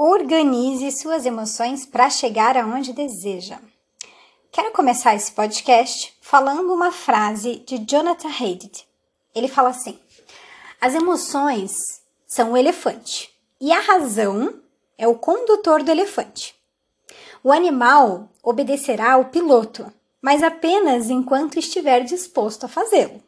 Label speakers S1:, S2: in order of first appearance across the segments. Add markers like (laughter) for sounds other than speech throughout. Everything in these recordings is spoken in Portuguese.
S1: Organize suas emoções para chegar aonde deseja. Quero começar esse podcast falando uma frase de Jonathan Haidt. Ele fala assim: As emoções são o elefante e a razão é o condutor do elefante. O animal obedecerá ao piloto, mas apenas enquanto estiver disposto a fazê-lo.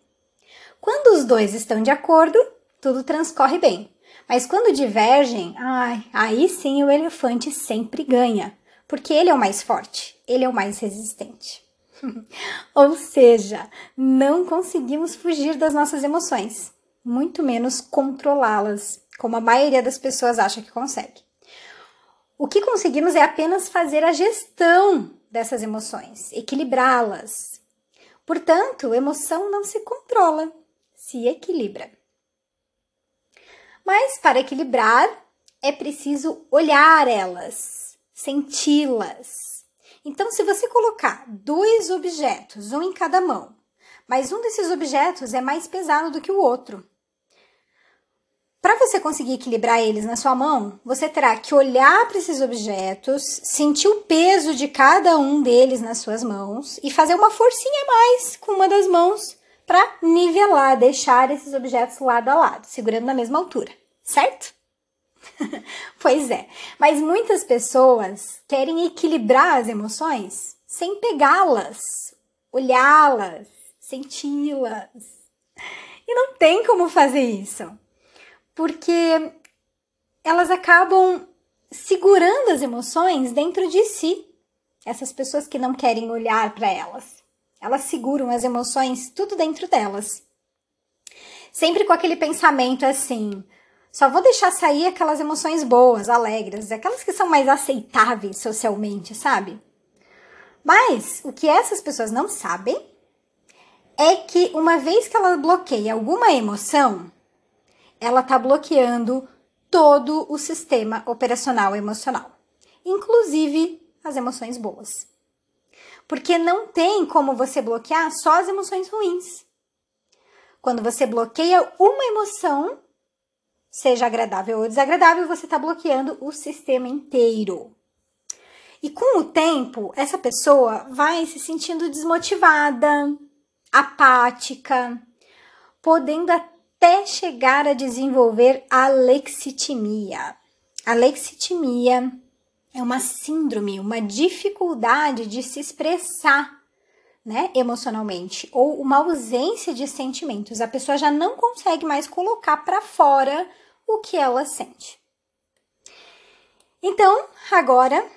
S1: Quando os dois estão de acordo, tudo transcorre bem. Mas quando divergem, ai, aí sim o elefante sempre ganha, porque ele é o mais forte, ele é o mais resistente. (laughs) Ou seja, não conseguimos fugir das nossas emoções, muito menos controlá-las, como a maioria das pessoas acha que consegue. O que conseguimos é apenas fazer a gestão dessas emoções, equilibrá-las. Portanto, emoção não se controla, se equilibra. Mas para equilibrar, é preciso olhar elas, senti-las. Então, se você colocar dois objetos, um em cada mão, mas um desses objetos é mais pesado do que o outro, para você conseguir equilibrar eles na sua mão, você terá que olhar para esses objetos, sentir o peso de cada um deles nas suas mãos e fazer uma forcinha a mais com uma das mãos para nivelar, deixar esses objetos lado a lado, segurando na mesma altura, certo? (laughs) pois é, mas muitas pessoas querem equilibrar as emoções sem pegá-las, olhá-las, senti-las. E não tem como fazer isso, porque elas acabam segurando as emoções dentro de si. Essas pessoas que não querem olhar para elas. Elas seguram as emoções tudo dentro delas. Sempre com aquele pensamento assim: só vou deixar sair aquelas emoções boas, alegres, aquelas que são mais aceitáveis socialmente, sabe? Mas o que essas pessoas não sabem é que uma vez que ela bloqueia alguma emoção, ela está bloqueando todo o sistema operacional emocional, inclusive as emoções boas. Porque não tem como você bloquear só as emoções ruins. Quando você bloqueia uma emoção, seja agradável ou desagradável, você está bloqueando o sistema inteiro. E com o tempo, essa pessoa vai se sentindo desmotivada, apática, podendo até chegar a desenvolver a lexitimia. A lexitimia é uma síndrome, uma dificuldade de se expressar, né, emocionalmente, ou uma ausência de sentimentos. A pessoa já não consegue mais colocar para fora o que ela sente. Então, agora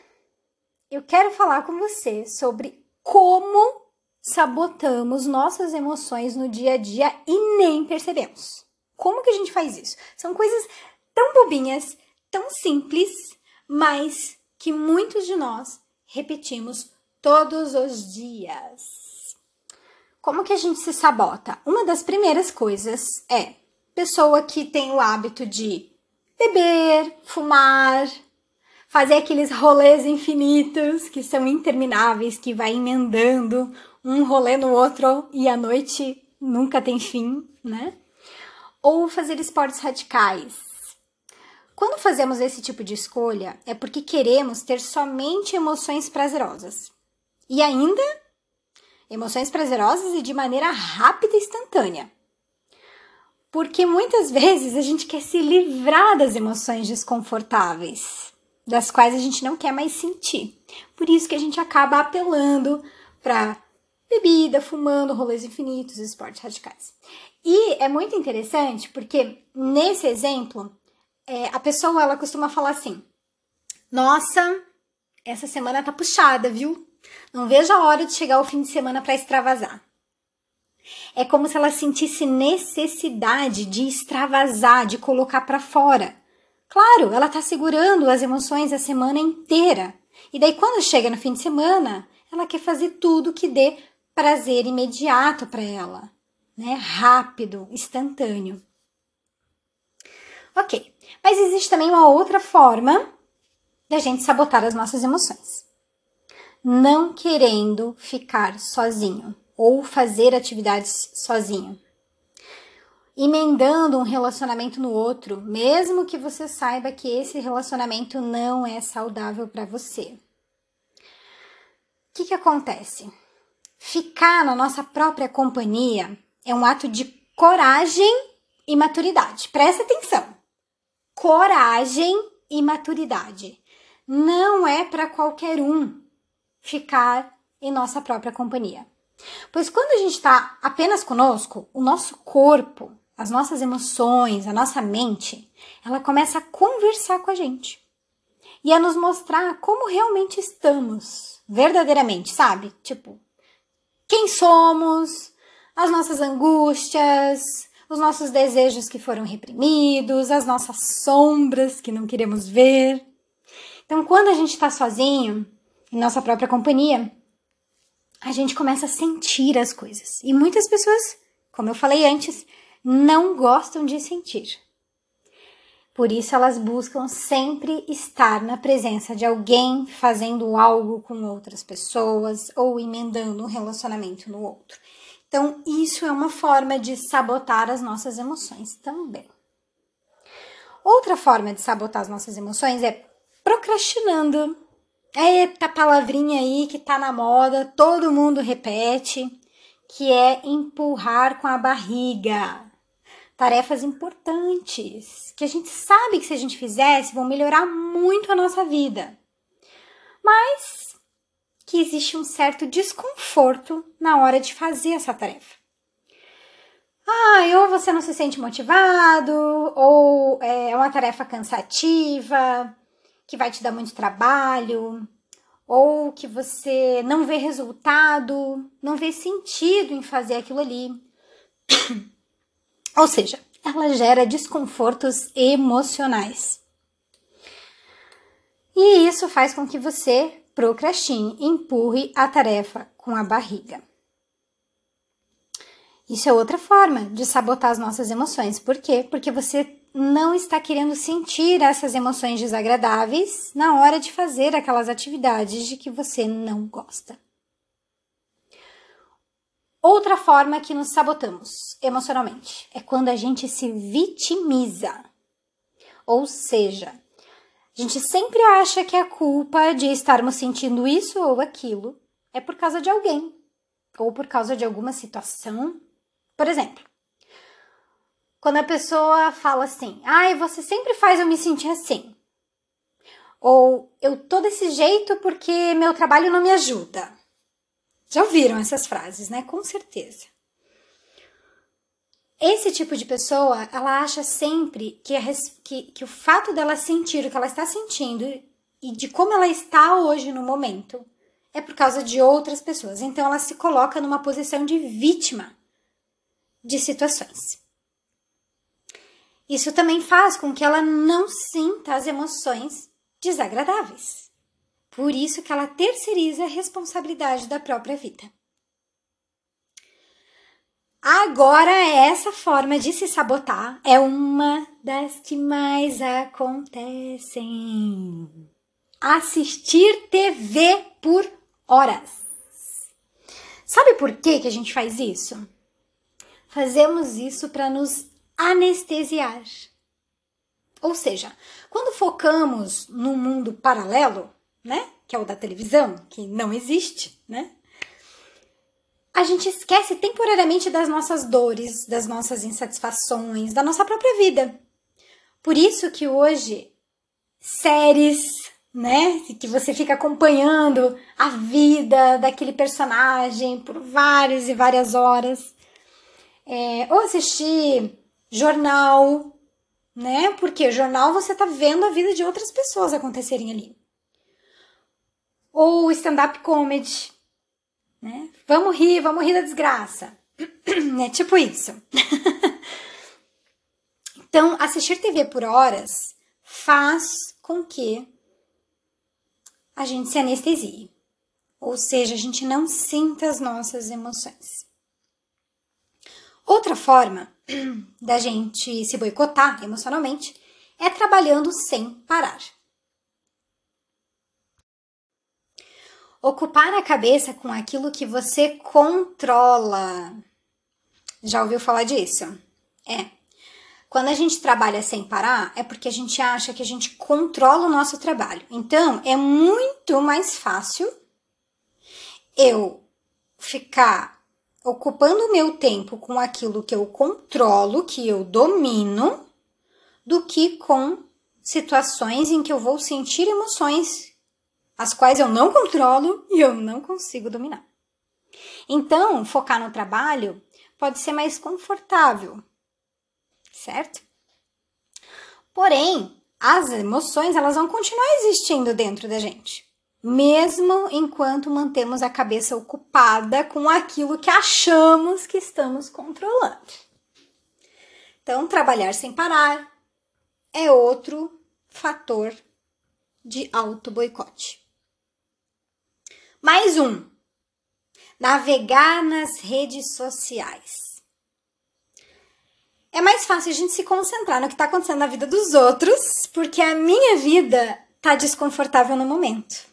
S1: eu quero falar com você sobre como sabotamos nossas emoções no dia a dia e nem percebemos. Como que a gente faz isso? São coisas tão bobinhas, tão simples, mas que muitos de nós repetimos todos os dias. Como que a gente se sabota? Uma das primeiras coisas é pessoa que tem o hábito de beber, fumar, fazer aqueles rolês infinitos que são intermináveis, que vai emendando um rolê no outro e a noite nunca tem fim, né? Ou fazer esportes radicais, quando fazemos esse tipo de escolha, é porque queremos ter somente emoções prazerosas. E ainda, emoções prazerosas e de maneira rápida e instantânea. Porque muitas vezes a gente quer se livrar das emoções desconfortáveis, das quais a gente não quer mais sentir. Por isso que a gente acaba apelando para bebida, fumando, rolês infinitos, esportes radicais. E é muito interessante porque nesse exemplo é, a pessoa ela costuma falar assim: Nossa, essa semana tá puxada, viu? Não vejo a hora de chegar o fim de semana para extravasar. É como se ela sentisse necessidade de extravasar, de colocar para fora. Claro, ela tá segurando as emoções a semana inteira. E daí quando chega no fim de semana, ela quer fazer tudo que dê prazer imediato para ela, né? Rápido, instantâneo. Ok, mas existe também uma outra forma da gente sabotar as nossas emoções. Não querendo ficar sozinho ou fazer atividades sozinho. emendando um relacionamento no outro, mesmo que você saiba que esse relacionamento não é saudável para você. O que, que acontece? Ficar na nossa própria companhia é um ato de coragem e maturidade. Presta atenção. Coragem e maturidade. Não é para qualquer um ficar em nossa própria companhia. Pois quando a gente está apenas conosco, o nosso corpo, as nossas emoções, a nossa mente, ela começa a conversar com a gente e a nos mostrar como realmente estamos, verdadeiramente, sabe? Tipo, quem somos, as nossas angústias, os nossos desejos que foram reprimidos, as nossas sombras que não queremos ver. Então, quando a gente está sozinho, em nossa própria companhia, a gente começa a sentir as coisas. E muitas pessoas, como eu falei antes, não gostam de sentir. Por isso elas buscam sempre estar na presença de alguém fazendo algo com outras pessoas ou emendando um relacionamento no outro. Então, isso é uma forma de sabotar as nossas emoções também. Outra forma de sabotar as nossas emoções é procrastinando. Eita palavrinha aí que tá na moda, todo mundo repete, que é empurrar com a barriga. Tarefas importantes, que a gente sabe que se a gente fizesse vão melhorar muito a nossa vida. Mas que existe um certo desconforto na hora de fazer essa tarefa. Ah, ou você não se sente motivado, ou é uma tarefa cansativa, que vai te dar muito trabalho, ou que você não vê resultado, não vê sentido em fazer aquilo ali. (coughs) ou seja, ela gera desconfortos emocionais. E isso faz com que você procrastine, empurre a tarefa com a barriga. Isso é outra forma de sabotar as nossas emoções. Por quê? Porque você não está querendo sentir essas emoções desagradáveis na hora de fazer aquelas atividades de que você não gosta. Outra forma que nos sabotamos emocionalmente é quando a gente se vitimiza. Ou seja, a gente sempre acha que a culpa de estarmos sentindo isso ou aquilo é por causa de alguém ou por causa de alguma situação. Por exemplo, quando a pessoa fala assim: "Ai, você sempre faz eu me sentir assim". Ou eu tô desse jeito porque meu trabalho não me ajuda. Já ouviram essas frases, né? Com certeza. Esse tipo de pessoa, ela acha sempre que, a, que, que o fato dela sentir o que ela está sentindo e de como ela está hoje no momento é por causa de outras pessoas. Então ela se coloca numa posição de vítima de situações. Isso também faz com que ela não sinta as emoções desagradáveis. Por isso que ela terceiriza a responsabilidade da própria vida. Agora, essa forma de se sabotar é uma das que mais acontecem. Assistir TV por horas. Sabe por que, que a gente faz isso? Fazemos isso para nos anestesiar. Ou seja, quando focamos num mundo paralelo, né, que é o da televisão, que não existe, né? a gente esquece temporariamente das nossas dores, das nossas insatisfações, da nossa própria vida. Por isso que hoje séries, né, que você fica acompanhando a vida daquele personagem por várias e várias horas, é, ou assistir jornal, né, porque jornal você tá vendo a vida de outras pessoas acontecerem ali. Ou stand-up comedy, né? Vamos rir, vamos rir da desgraça. (clears throat) É tipo isso. (laughs) então, assistir TV por horas faz com que a gente se anestesie. Ou seja, a gente não sinta as nossas emoções. Outra forma (clears throat) da gente se boicotar emocionalmente é trabalhando sem parar. Ocupar a cabeça com aquilo que você controla. Já ouviu falar disso? É. Quando a gente trabalha sem parar, é porque a gente acha que a gente controla o nosso trabalho. Então, é muito mais fácil eu ficar ocupando o meu tempo com aquilo que eu controlo, que eu domino, do que com situações em que eu vou sentir emoções as quais eu não controlo e eu não consigo dominar. Então, focar no trabalho pode ser mais confortável, certo? Porém, as emoções elas vão continuar existindo dentro da gente, mesmo enquanto mantemos a cabeça ocupada com aquilo que achamos que estamos controlando. Então, trabalhar sem parar é outro fator de auto boicote. Mais um. Navegar nas redes sociais. É mais fácil a gente se concentrar no que está acontecendo na vida dos outros, porque a minha vida está desconfortável no momento.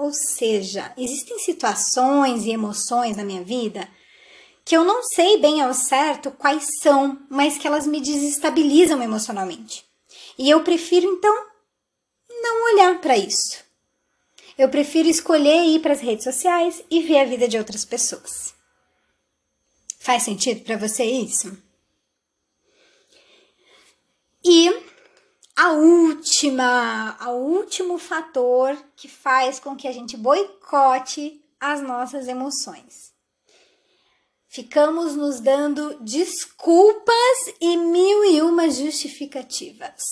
S1: Ou seja, existem situações e emoções na minha vida que eu não sei bem ao certo quais são, mas que elas me desestabilizam emocionalmente. E eu prefiro então não olhar para isso. Eu prefiro escolher ir para as redes sociais e ver a vida de outras pessoas. Faz sentido para você isso? E a última, o último fator que faz com que a gente boicote as nossas emoções. Ficamos nos dando desculpas e mil e uma justificativas.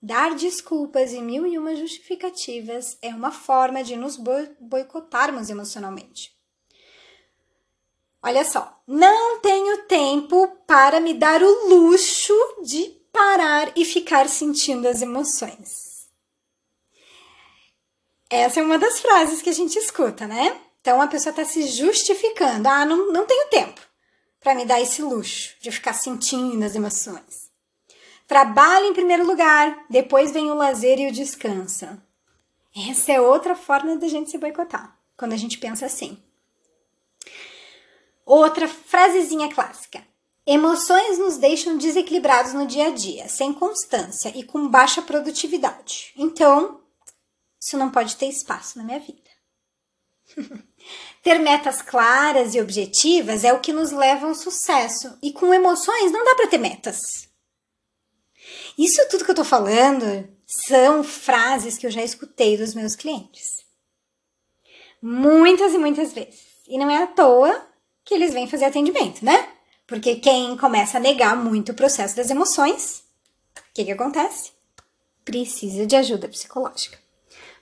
S1: Dar desculpas e mil e uma justificativas é uma forma de nos boicotarmos emocionalmente. Olha só, não tenho tempo para me dar o luxo de parar e ficar sentindo as emoções. Essa é uma das frases que a gente escuta, né? Então a pessoa está se justificando. Ah, não, não tenho tempo para me dar esse luxo de ficar sentindo as emoções. Trabalho em primeiro lugar, depois vem o lazer e o descanso. Essa é outra forma da gente se boicotar, quando a gente pensa assim. Outra frasezinha clássica. Emoções nos deixam desequilibrados no dia a dia, sem constância e com baixa produtividade. Então, isso não pode ter espaço na minha vida. (laughs) ter metas claras e objetivas é o que nos leva ao sucesso. E com emoções não dá para ter metas. Isso tudo que eu tô falando são frases que eu já escutei dos meus clientes. Muitas e muitas vezes. E não é à toa que eles vêm fazer atendimento, né? Porque quem começa a negar muito o processo das emoções, o que, que acontece? Precisa de ajuda psicológica.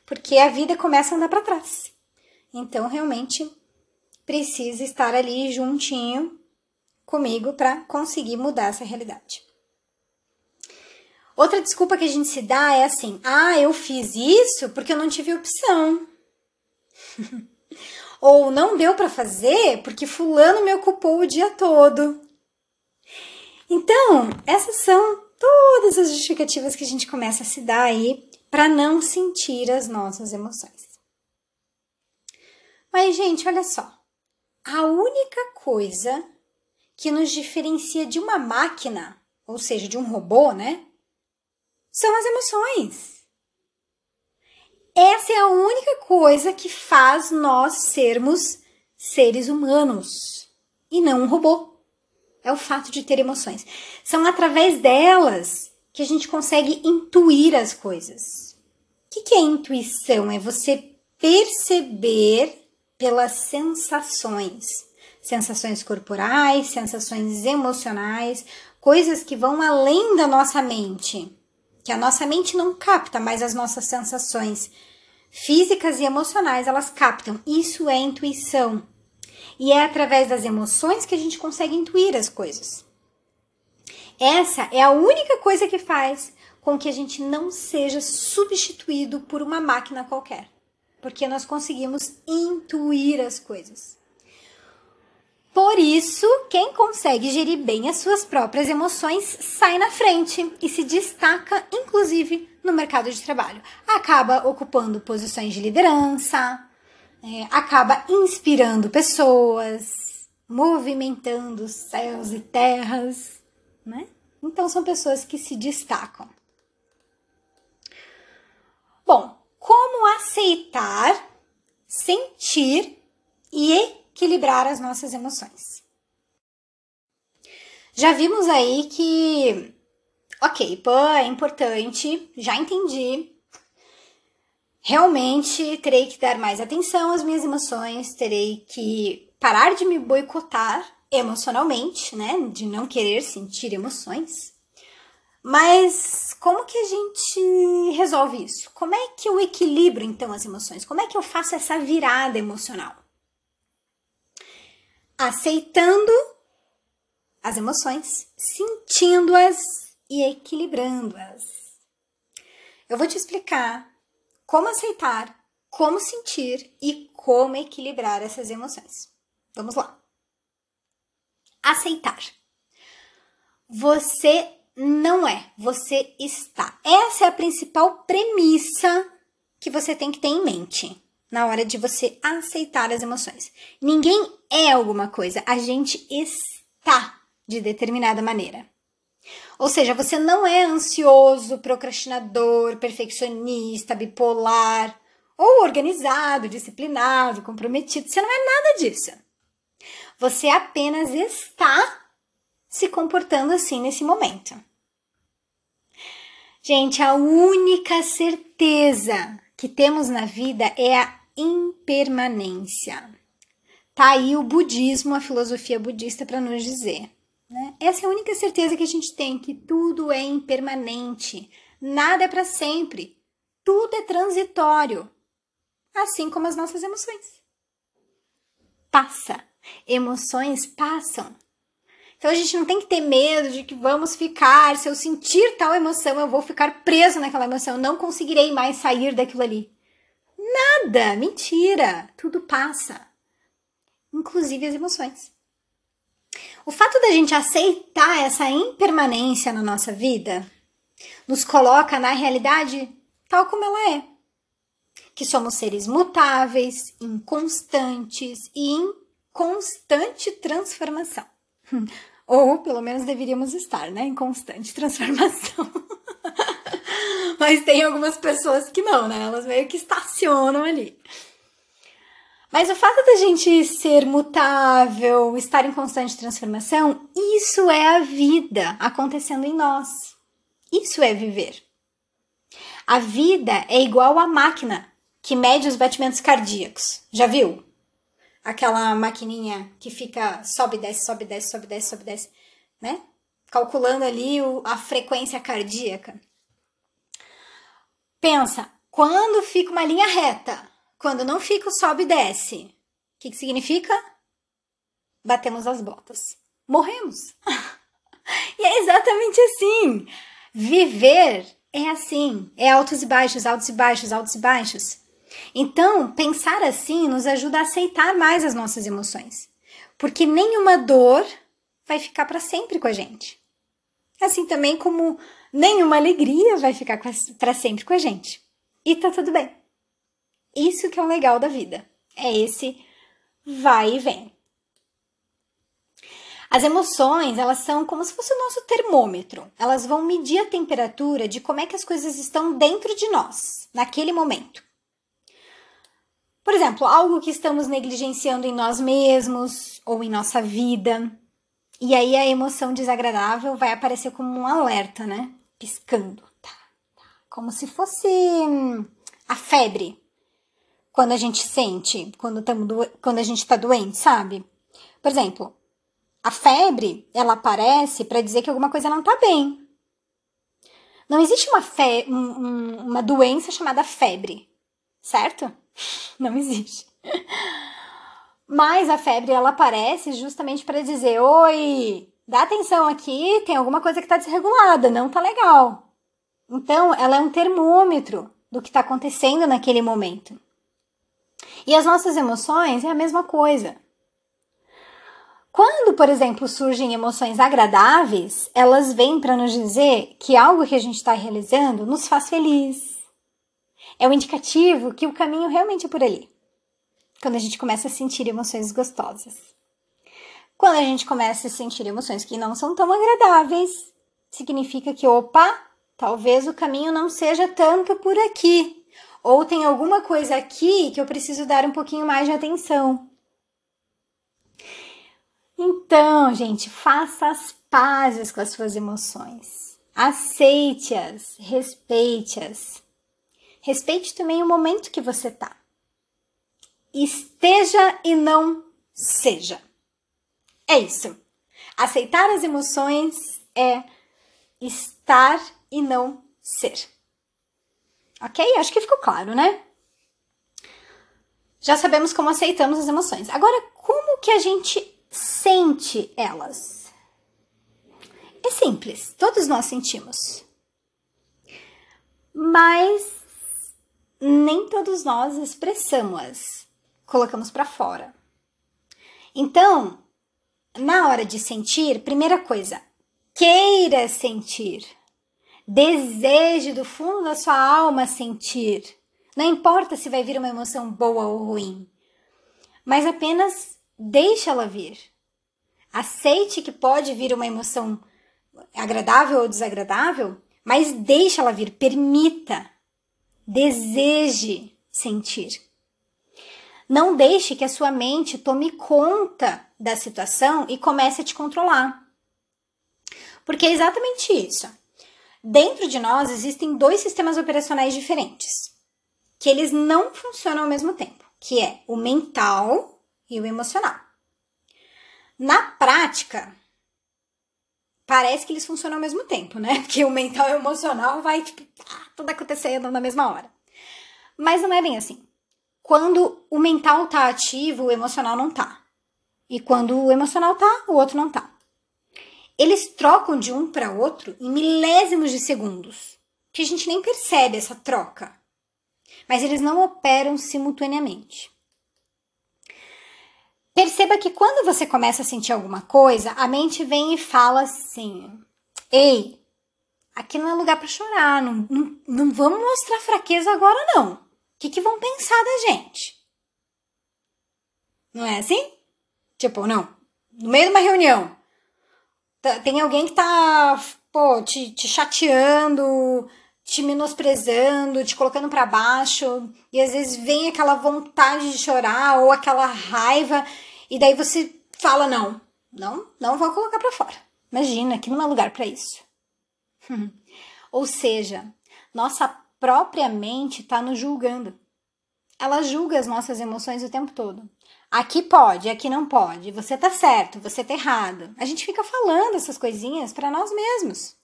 S1: Porque a vida começa a andar para trás. Então, realmente, precisa estar ali juntinho comigo para conseguir mudar essa realidade. Outra desculpa que a gente se dá é assim: ah, eu fiz isso porque eu não tive opção. (laughs) Ou não deu para fazer porque Fulano me ocupou o dia todo. Então, essas são todas as justificativas que a gente começa a se dar aí para não sentir as nossas emoções. Mas, gente, olha só. A única coisa que nos diferencia de uma máquina, ou seja, de um robô, né? são as emoções. Essa é a única coisa que faz nós sermos seres humanos e não um robô. É o fato de ter emoções. São através delas que a gente consegue intuir as coisas. O que é intuição? É você perceber pelas sensações. Sensações corporais, sensações emocionais, coisas que vão além da nossa mente que a nossa mente não capta, mas as nossas sensações físicas e emocionais elas captam. Isso é intuição. E é através das emoções que a gente consegue intuir as coisas. Essa é a única coisa que faz com que a gente não seja substituído por uma máquina qualquer, porque nós conseguimos intuir as coisas. Por isso, quem consegue gerir bem as suas próprias emoções sai na frente e se destaca, inclusive, no mercado de trabalho. Acaba ocupando posições de liderança, é, acaba inspirando pessoas, movimentando céus e terras. né? Então são pessoas que se destacam. Bom, como aceitar, sentir e equilibrar as nossas emoções? Já vimos aí que, ok, pô, é importante, já entendi. Realmente terei que dar mais atenção às minhas emoções, terei que parar de me boicotar emocionalmente, né? De não querer sentir emoções. Mas como que a gente resolve isso? Como é que eu equilibro então as emoções? Como é que eu faço essa virada emocional? Aceitando as emoções, sentindo-as e equilibrando-as. Eu vou te explicar como aceitar, como sentir e como equilibrar essas emoções. Vamos lá. Aceitar. Você não é, você está. Essa é a principal premissa que você tem que ter em mente na hora de você aceitar as emoções. Ninguém é alguma coisa, a gente está de determinada maneira. Ou seja, você não é ansioso, procrastinador, perfeccionista, bipolar, ou organizado, disciplinado, comprometido. Você não é nada disso. Você apenas está se comportando assim nesse momento. Gente, a única certeza que temos na vida é a impermanência. Tá aí o budismo, a filosofia budista para nos dizer. Né? Essa é a única certeza que a gente tem, que tudo é impermanente, nada é para sempre, tudo é transitório, assim como as nossas emoções. Passa, emoções passam. Então a gente não tem que ter medo de que vamos ficar, se eu sentir tal emoção, eu vou ficar preso naquela emoção, eu não conseguirei mais sair daquilo ali. Nada, mentira, tudo passa, inclusive as emoções. O fato da gente aceitar essa impermanência na nossa vida nos coloca na realidade tal como ela é. Que somos seres mutáveis, inconstantes e em constante transformação. (laughs) Ou pelo menos deveríamos estar, né? Em constante (laughs) transformação. (laughs) Mas tem algumas pessoas que não, né? Elas meio que estacionam ali. Mas o fato da gente ser mutável, estar em constante transformação, isso é a vida acontecendo em nós. Isso é viver. A vida é igual à máquina que mede os batimentos cardíacos. Já viu? Aquela maquininha que fica sobe, desce, sobe, desce, sobe, desce, sobe, desce, né? Calculando ali a frequência cardíaca. Pensa, quando fica uma linha reta, quando não fica sobe e desce, o que, que significa? Batemos as botas. Morremos. (laughs) e é exatamente assim. Viver é assim. É altos e baixos, altos e baixos, altos e baixos. Então, pensar assim nos ajuda a aceitar mais as nossas emoções. Porque nenhuma dor vai ficar para sempre com a gente. Assim também como nenhuma alegria vai ficar para sempre com a gente. E tá tudo bem. Isso que é o legal da vida. É esse vai e vem. As emoções, elas são como se fosse o nosso termômetro. Elas vão medir a temperatura de como é que as coisas estão dentro de nós, naquele momento. Por exemplo, algo que estamos negligenciando em nós mesmos ou em nossa vida. E aí a emoção desagradável vai aparecer como um alerta, né? Piscando. Tá, tá. Como se fosse hum, a febre quando a gente sente, quando, tamo quando a gente está doente, sabe? Por exemplo, a febre, ela aparece para dizer que alguma coisa não está bem. Não existe uma, fe um, uma doença chamada febre, certo? (laughs) Não existe. Mas a febre, ela aparece justamente para dizer: oi, dá atenção aqui, tem alguma coisa que está desregulada, não tá legal. Então, ela é um termômetro do que está acontecendo naquele momento. E as nossas emoções é a mesma coisa. Quando, por exemplo, surgem emoções agradáveis, elas vêm para nos dizer que algo que a gente está realizando nos faz feliz. É o um indicativo que o caminho realmente é por ali. Quando a gente começa a sentir emoções gostosas. Quando a gente começa a sentir emoções que não são tão agradáveis, significa que, opa, talvez o caminho não seja tanto por aqui. Ou tem alguma coisa aqui que eu preciso dar um pouquinho mais de atenção. Então, gente, faça as pazes com as suas emoções. Aceite-as, respeite-as. Respeite também o momento que você tá. Esteja e não seja. É isso. Aceitar as emoções é estar e não ser. Ok? Acho que ficou claro, né? Já sabemos como aceitamos as emoções. Agora, como que a gente sente elas? É simples, todos nós sentimos. Mas nem todos nós expressamos-as, colocamos para fora. Então, na hora de sentir, primeira coisa, queira sentir. Deseje do fundo da sua alma sentir. Não importa se vai vir uma emoção boa ou ruim, mas apenas deixe ela vir. Aceite que pode vir uma emoção agradável ou desagradável, mas deixe ela vir, permita. Deseje sentir. Não deixe que a sua mente tome conta da situação e comece a te controlar. Porque é exatamente isso. Dentro de nós existem dois sistemas operacionais diferentes, que eles não funcionam ao mesmo tempo, que é o mental e o emocional. Na prática, parece que eles funcionam ao mesmo tempo, né? (laughs) Que o mental e o emocional vai tipo, tá tudo acontecendo na mesma hora. Mas não é bem assim. Quando o mental tá ativo, o emocional não tá. E quando o emocional tá, o outro não tá. Eles trocam de um para outro em milésimos de segundos, que a gente nem percebe essa troca. Mas eles não operam simultaneamente. Perceba que quando você começa a sentir alguma coisa, a mente vem e fala assim: Ei, aqui não é lugar para chorar, não, não, não vamos mostrar fraqueza agora, não. Que, que vão pensar da gente? Não é assim? Tipo, não. No meio de uma reunião, Tá, tem alguém que tá, pô, te, te chateando, te menosprezando, te colocando para baixo, e às vezes vem aquela vontade de chorar ou aquela raiva, e daí você fala não, não, não vou colocar para fora. Imagina, aqui não é lugar para isso. (laughs) ou seja, nossa própria mente está nos julgando. Ela julga as nossas emoções o tempo todo. Aqui pode, aqui não pode. Você tá certo, você tá errado. A gente fica falando essas coisinhas para nós mesmos.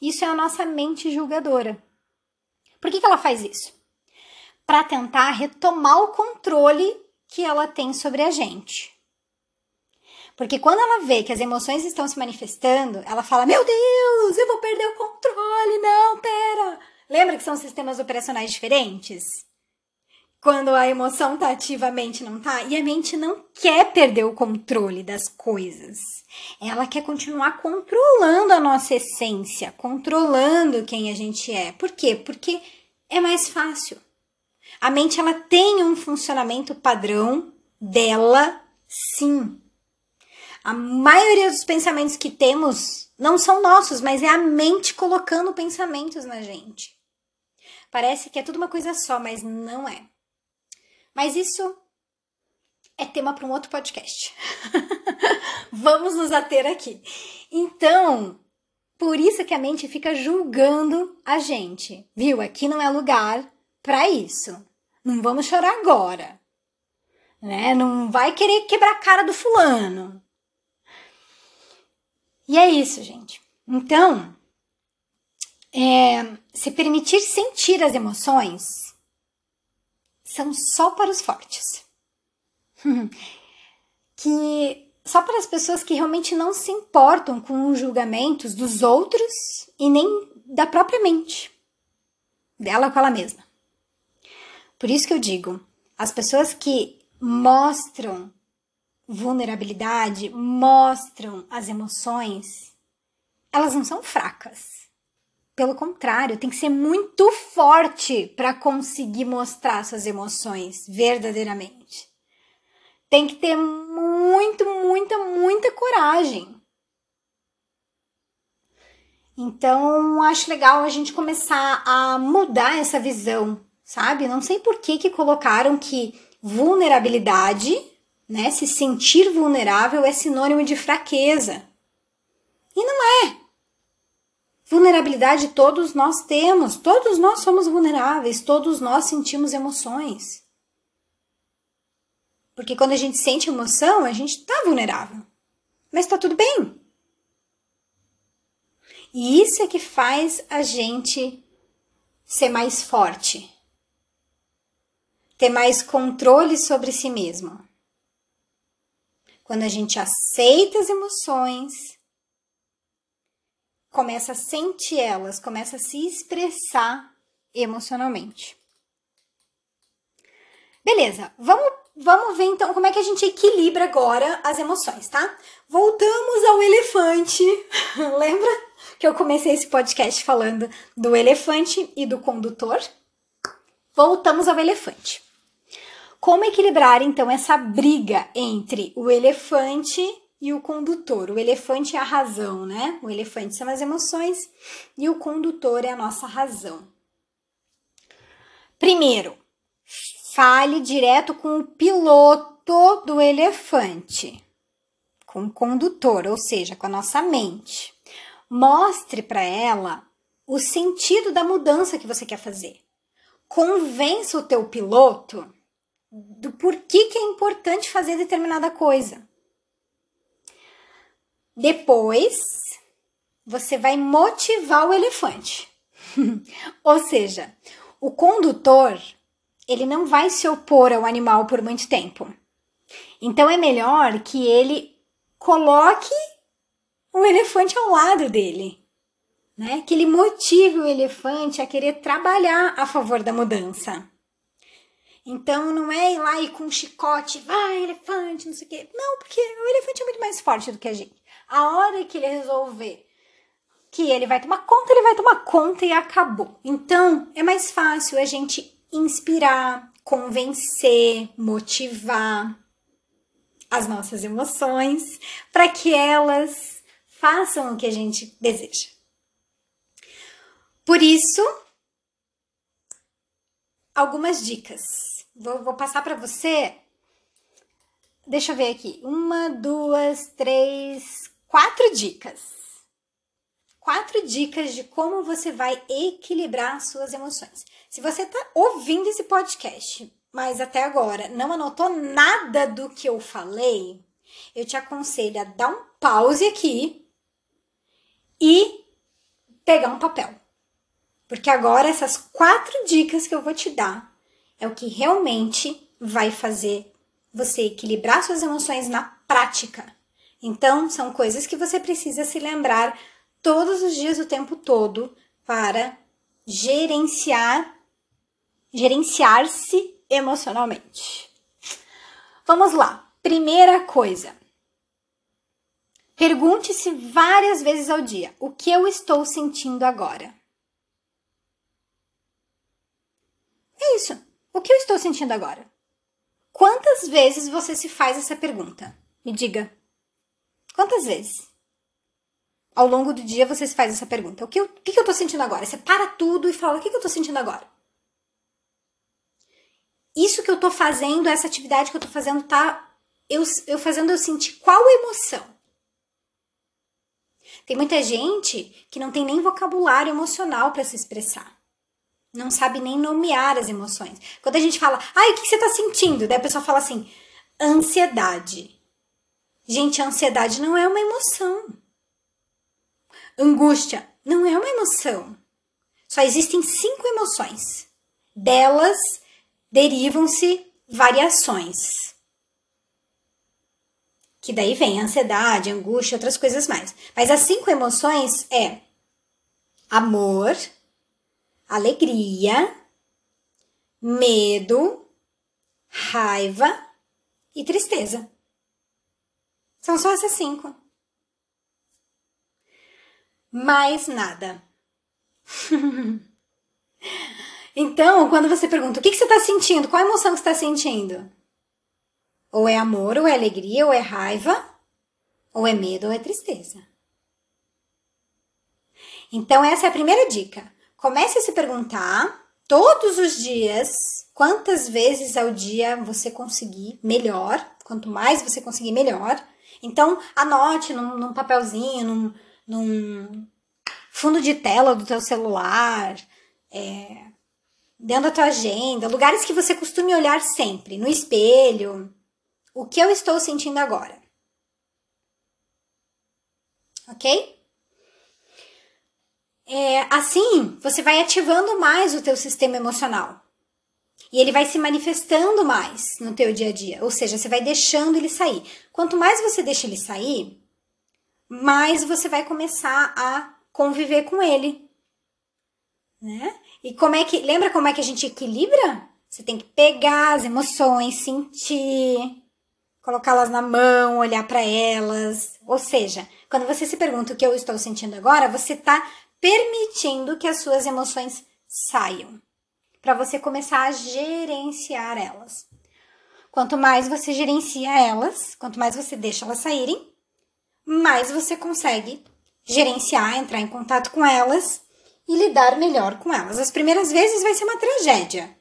S1: Isso é a nossa mente julgadora. Por que, que ela faz isso? Para tentar retomar o controle que ela tem sobre a gente. Porque quando ela vê que as emoções estão se manifestando, ela fala: Meu Deus, eu vou perder o controle. Não, pera. Lembra que são sistemas operacionais diferentes? quando a emoção tá ativa, a mente não tá. E a mente não quer perder o controle das coisas. Ela quer continuar controlando a nossa essência, controlando quem a gente é. Por quê? Porque é mais fácil. A mente ela tem um funcionamento padrão dela, sim. A maioria dos pensamentos que temos não são nossos, mas é a mente colocando pensamentos na gente. Parece que é tudo uma coisa só, mas não é. Mas isso é tema para um outro podcast. (laughs) Vamos nos ater aqui. Então, por isso que a mente fica julgando a gente. Viu? Aqui não é lugar para isso. Não vamos chorar agora. Né? Não vai querer quebrar a cara do fulano. E é isso, gente. Então, é, se permitir sentir as emoções são só para os fortes. (laughs) que só para as pessoas que realmente não se importam com os julgamentos dos outros e nem da própria mente, dela com ela mesma. Por isso que eu digo, as pessoas que mostram vulnerabilidade, mostram as emoções, elas não são fracas. Pelo contrário, tem que ser muito forte para conseguir mostrar suas emoções verdadeiramente. tem que ter muito, muita, muita coragem. Então, acho legal a gente começar a mudar essa visão, sabe? Não sei por que que colocaram que vulnerabilidade, né, se sentir vulnerável é sinônimo de fraqueza. E não é. Vulnerabilidade todos nós temos, todos nós somos vulneráveis, todos nós sentimos emoções. Porque quando a gente sente emoção, a gente está vulnerável. Mas está tudo bem. E isso é que faz a gente ser mais forte, ter mais controle sobre si mesmo. Quando a gente aceita as emoções, começa a sentir elas, começa a se expressar emocionalmente. Beleza, vamos, vamos ver então como é que a gente equilibra agora as emoções, tá? Voltamos ao elefante. (laughs) Lembra que eu comecei esse podcast falando do elefante e do condutor? Voltamos ao elefante. Como equilibrar então essa briga entre o elefante e o condutor? O elefante é a razão, né? O elefante são as emoções e o condutor é a nossa razão. Primeiro, Fale direto com o piloto do elefante, com o condutor, ou seja, com a nossa mente. Mostre para ela o sentido da mudança que você quer fazer. Convença o teu piloto do porquê que é importante fazer determinada coisa. Depois, você vai motivar o elefante. (laughs) Ou seja, o condutor ele não vai se opor ao animal por muito tempo. Então é melhor que ele coloque o elefante ao lado dele, né? Que ele motive o elefante a querer trabalhar a favor da mudança. Então não é ir lá e com um chicote, vai elefante, não sei o quê. Não, porque o elefante é muito mais forte do que a gente. A hora que ele resolver que ele vai tomar conta, ele vai tomar conta e acabou. Então é mais fácil a gente inspirar, convencer, motivar as nossas emoções para que elas façam o que a gente deseja. Por isso, algumas dicas. Vou, vou passar para você. Deixa eu ver aqui. Uma, duas, três, quatro dicas quatro dicas de como você vai equilibrar suas emoções. Se você está ouvindo esse podcast, mas até agora não anotou nada do que eu falei, eu te aconselho a dar um pause aqui e pegar um papel. Porque agora essas quatro dicas que eu vou te dar é o que realmente vai fazer você equilibrar suas emoções na prática. Então, são coisas que você precisa se lembrar todos os dias, o tempo todo, para gerenciar, gerenciar-se emocionalmente. Vamos lá. Primeira coisa. Pergunte-se várias vezes ao dia: o que eu estou sentindo agora? É isso. O que eu estou sentindo agora? Quantas vezes você se faz essa pergunta? Me diga. Quantas vezes? ao longo do dia você se faz essa pergunta: o que eu, o que eu tô sentindo agora? Você para tudo e fala: o que, que eu tô sentindo agora? Isso que eu tô fazendo, essa atividade que eu tô fazendo, tá eu, eu fazendo eu sentir qual emoção? Tem muita gente que não tem nem vocabulário emocional para se expressar. Não sabe nem nomear as emoções. Quando a gente fala, ai, o que você tá sentindo? Daí a pessoa fala assim, ansiedade. Gente, a ansiedade não é uma emoção. Angústia não é uma emoção. Só existem cinco emoções. Delas derivam-se variações. Que daí vem ansiedade, angústia, outras coisas mais. Mas as cinco emoções é amor, alegria, medo, raiva e tristeza. São só essas cinco mais nada. (laughs) então, quando você pergunta o que, que você está sentindo, qual emoção que você está sentindo? Ou é amor, ou é alegria, ou é raiva, ou é medo, ou é tristeza. Então, essa é a primeira dica. Comece a se perguntar todos os dias, quantas vezes ao dia você conseguir, melhor. Quanto mais você conseguir, melhor. Então, anote num, num papelzinho, num, num, fundo de tela do teu celular, é, dentro da tua agenda, lugares que você costume olhar sempre, no espelho. O que eu estou sentindo agora? Ok? É, assim, você vai ativando mais o teu sistema emocional. E ele vai se manifestando mais no teu dia a dia. Ou seja, você vai deixando ele sair. Quanto mais você deixa ele sair, mais você vai começar a conviver com ele. Né? E como é que. Lembra como é que a gente equilibra? Você tem que pegar as emoções, sentir, colocá-las na mão, olhar para elas. Ou seja, quando você se pergunta o que eu estou sentindo agora, você está permitindo que as suas emoções saiam, para você começar a gerenciar elas. Quanto mais você gerencia elas, quanto mais você deixa elas saírem, mais você consegue gerenciar, entrar em contato com elas e lidar melhor com elas. As primeiras vezes vai ser uma tragédia.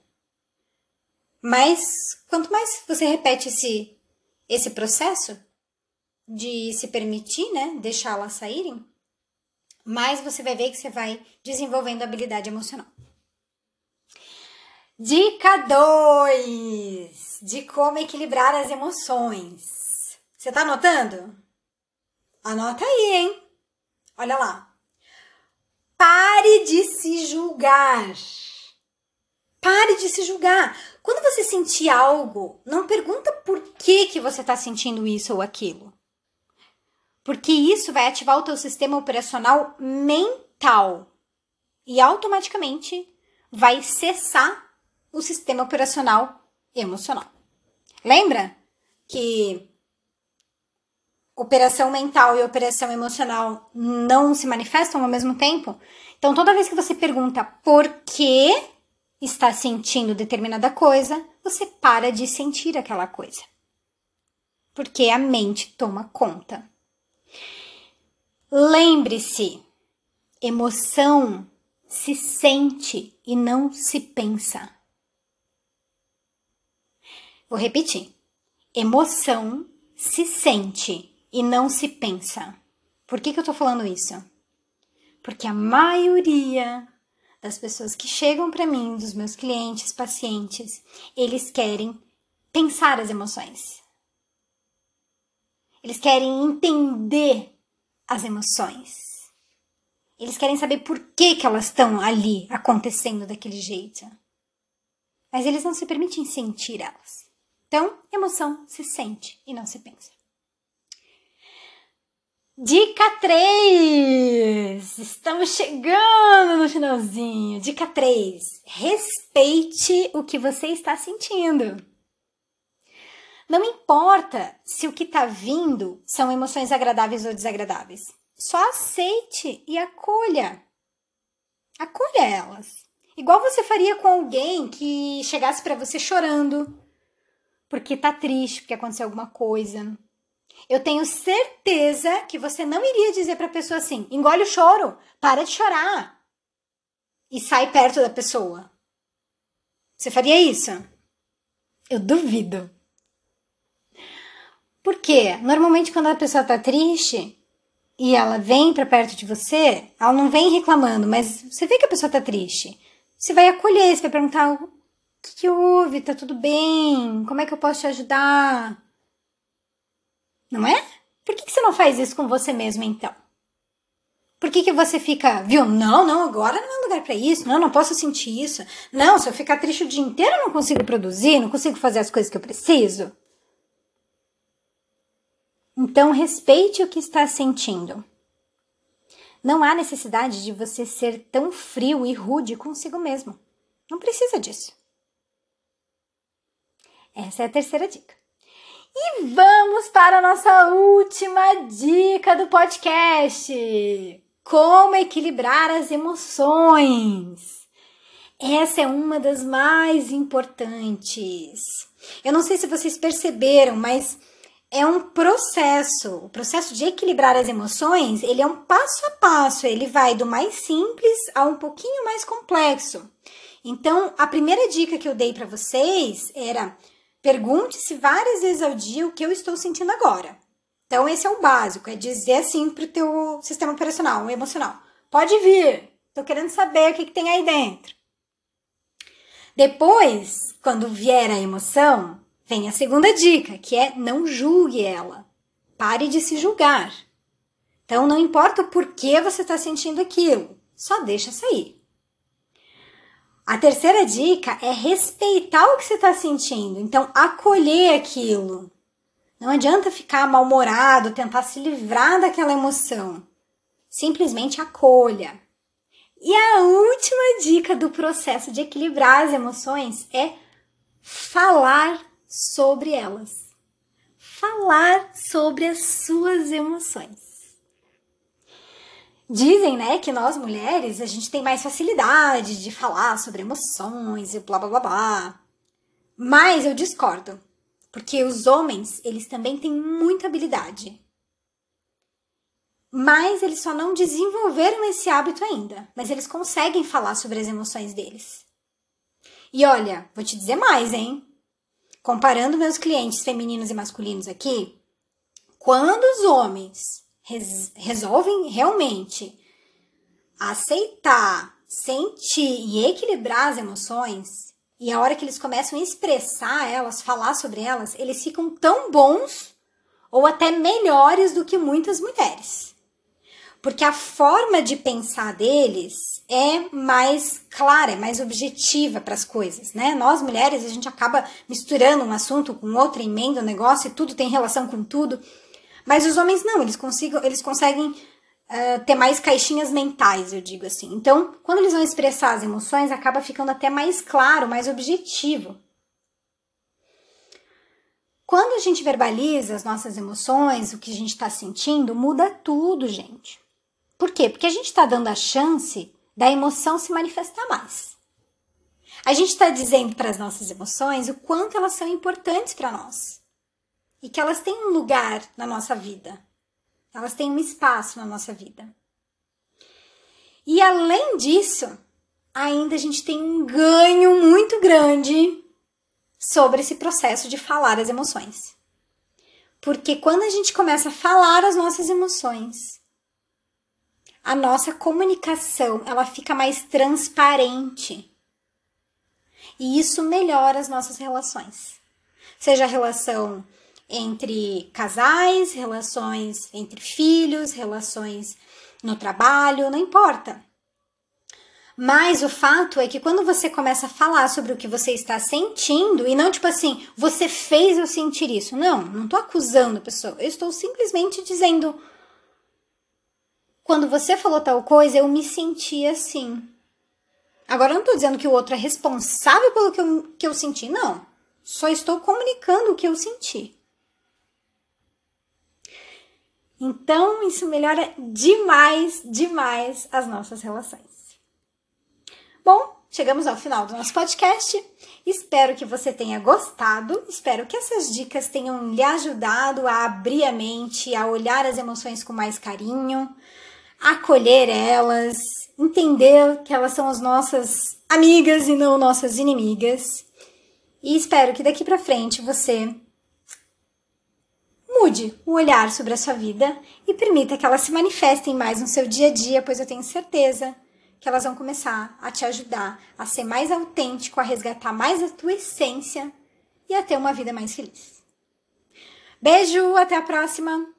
S1: Mas quanto mais você repete esse, esse processo de se permitir, né, deixá-las saírem, mais você vai ver que você vai desenvolvendo habilidade emocional. Dica 2 de como equilibrar as emoções. Você tá anotando? Anota aí, hein? Olha lá. Pare de se julgar. Pare de se julgar. Quando você sentir algo, não pergunta por que, que você está sentindo isso ou aquilo. Porque isso vai ativar o teu sistema operacional mental e automaticamente vai cessar o sistema operacional emocional. Lembra que operação mental e operação emocional não se manifestam ao mesmo tempo. Então, toda vez que você pergunta por que está sentindo determinada coisa, você para de sentir aquela coisa. Porque a mente toma conta. Lembre-se, emoção se sente e não se pensa. Vou repetir. Emoção se sente e não se pensa. Por que, que eu tô falando isso? Porque a maioria das pessoas que chegam para mim, dos meus clientes, pacientes, eles querem pensar as emoções. Eles querem entender as emoções. Eles querem saber por que, que elas estão ali acontecendo daquele jeito. Mas eles não se permitem sentir elas. Então, emoção se sente e não se pensa. Dica 3! Estamos chegando no finalzinho. Dica 3: respeite o que você está sentindo. Não importa se o que está vindo são emoções agradáveis ou desagradáveis. Só aceite e acolha. Acolha elas. Igual você faria com alguém que chegasse para você chorando, porque tá triste, porque aconteceu alguma coisa eu tenho certeza que você não iria dizer para a pessoa assim: engole o choro, para de chorar e sai perto da pessoa. Você faria isso? Eu duvido. Por quê? Normalmente, quando a pessoa tá triste e ela vem para perto de você, ela não vem reclamando, mas você vê que a pessoa tá triste. Você vai acolher, você vai perguntar: que, que houve? Tá tudo bem? Como é que eu posso te ajudar? Não é? Por que, que você não faz isso com você mesmo então? Por que, que você fica, viu? Não, não, agora não é lugar para isso. Não, não posso sentir isso. Não, se eu ficar triste o dia inteiro, eu não consigo produzir, não consigo fazer as coisas que eu preciso. Então, respeite o que está sentindo. Não há necessidade de você ser tão frio e rude consigo mesmo. Não precisa disso. Essa é a terceira dica. E vamos para a nossa última dica do podcast: como equilibrar as emoções. Essa é uma das mais importantes. Eu não sei se vocês perceberam, mas é um processo. O processo de equilibrar as emoções, ele é um passo a passo, ele vai do mais simples a um pouquinho mais complexo. Então, a primeira dica que eu dei para vocês era pergunte-se várias vezes ao dia o que eu estou sentindo agora. Então, esse é o básico, é dizer assim para o teu sistema operacional, emocional. Pode vir, estou querendo saber o que, que tem aí dentro. Depois, quando vier a emoção, Vem a segunda dica, que é não julgue ela. Pare de se julgar. Então, não importa o porquê você está sentindo aquilo, só deixa sair. A terceira dica é respeitar o que você está sentindo, então acolher aquilo. Não adianta ficar mal-humorado, tentar se livrar daquela emoção. Simplesmente acolha. E a última dica do processo de equilibrar as emoções é falar sobre elas. Falar sobre as suas emoções. Dizem, né, que nós mulheres, a gente tem mais facilidade de falar sobre emoções e blá blá blá blá. Mas eu discordo, porque os homens, eles também têm muita habilidade. Mas eles só não desenvolveram esse hábito ainda, mas eles conseguem falar sobre as emoções deles. E olha, vou te dizer mais, hein? comparando meus clientes femininos e masculinos aqui, quando os homens res resolvem realmente aceitar, sentir e equilibrar as emoções, e a hora que eles começam a expressar elas, falar sobre elas, eles ficam tão bons ou até melhores do que muitas mulheres porque a forma de pensar deles é mais clara, é mais objetiva para as coisas, né? Nós mulheres, a gente acaba misturando um assunto com outro, emenda o um negócio e tudo tem relação com tudo. Mas os homens não, eles, consigam, eles conseguem uh, ter mais caixinhas mentais, eu digo assim. Então, quando eles vão expressar as emoções, acaba ficando até mais claro, mais objetivo. Quando a gente verbaliza as nossas emoções, o que a gente está sentindo, muda tudo, gente. Por quê? Porque a gente está dando a chance da emoção se manifestar mais. A gente está dizendo para as nossas emoções o quanto elas são importantes para nós e que elas têm um lugar na nossa vida, elas têm um espaço na nossa vida. E além disso, ainda a gente tem um ganho muito grande sobre esse processo de falar as emoções. Porque quando a gente começa a falar as nossas emoções, a nossa comunicação ela fica mais transparente. E isso melhora as nossas relações. Seja a relação entre casais, relações entre filhos, relações no trabalho, não importa. Mas o fato é que quando você começa a falar sobre o que você está sentindo, e não tipo assim, você fez eu sentir isso. Não, não estou acusando a pessoa. Eu estou simplesmente dizendo quando você falou tal coisa, eu me senti assim. Agora, eu não estou dizendo que o outro é responsável pelo que eu, que eu senti, não. Só estou comunicando o que eu senti. Então, isso melhora demais, demais as nossas relações. Bom, chegamos ao final do nosso podcast. Espero que você tenha gostado. Espero que essas dicas tenham lhe ajudado a abrir a mente, a olhar as emoções com mais carinho, acolher elas, entender que elas são as nossas amigas e não nossas inimigas. E espero que daqui para frente você mude o olhar sobre a sua vida e permita que elas se manifestem mais no seu dia a dia, pois eu tenho certeza que elas vão começar a te ajudar a ser mais autêntico, a resgatar mais a tua essência e a ter uma vida mais feliz. Beijo, até a próxima!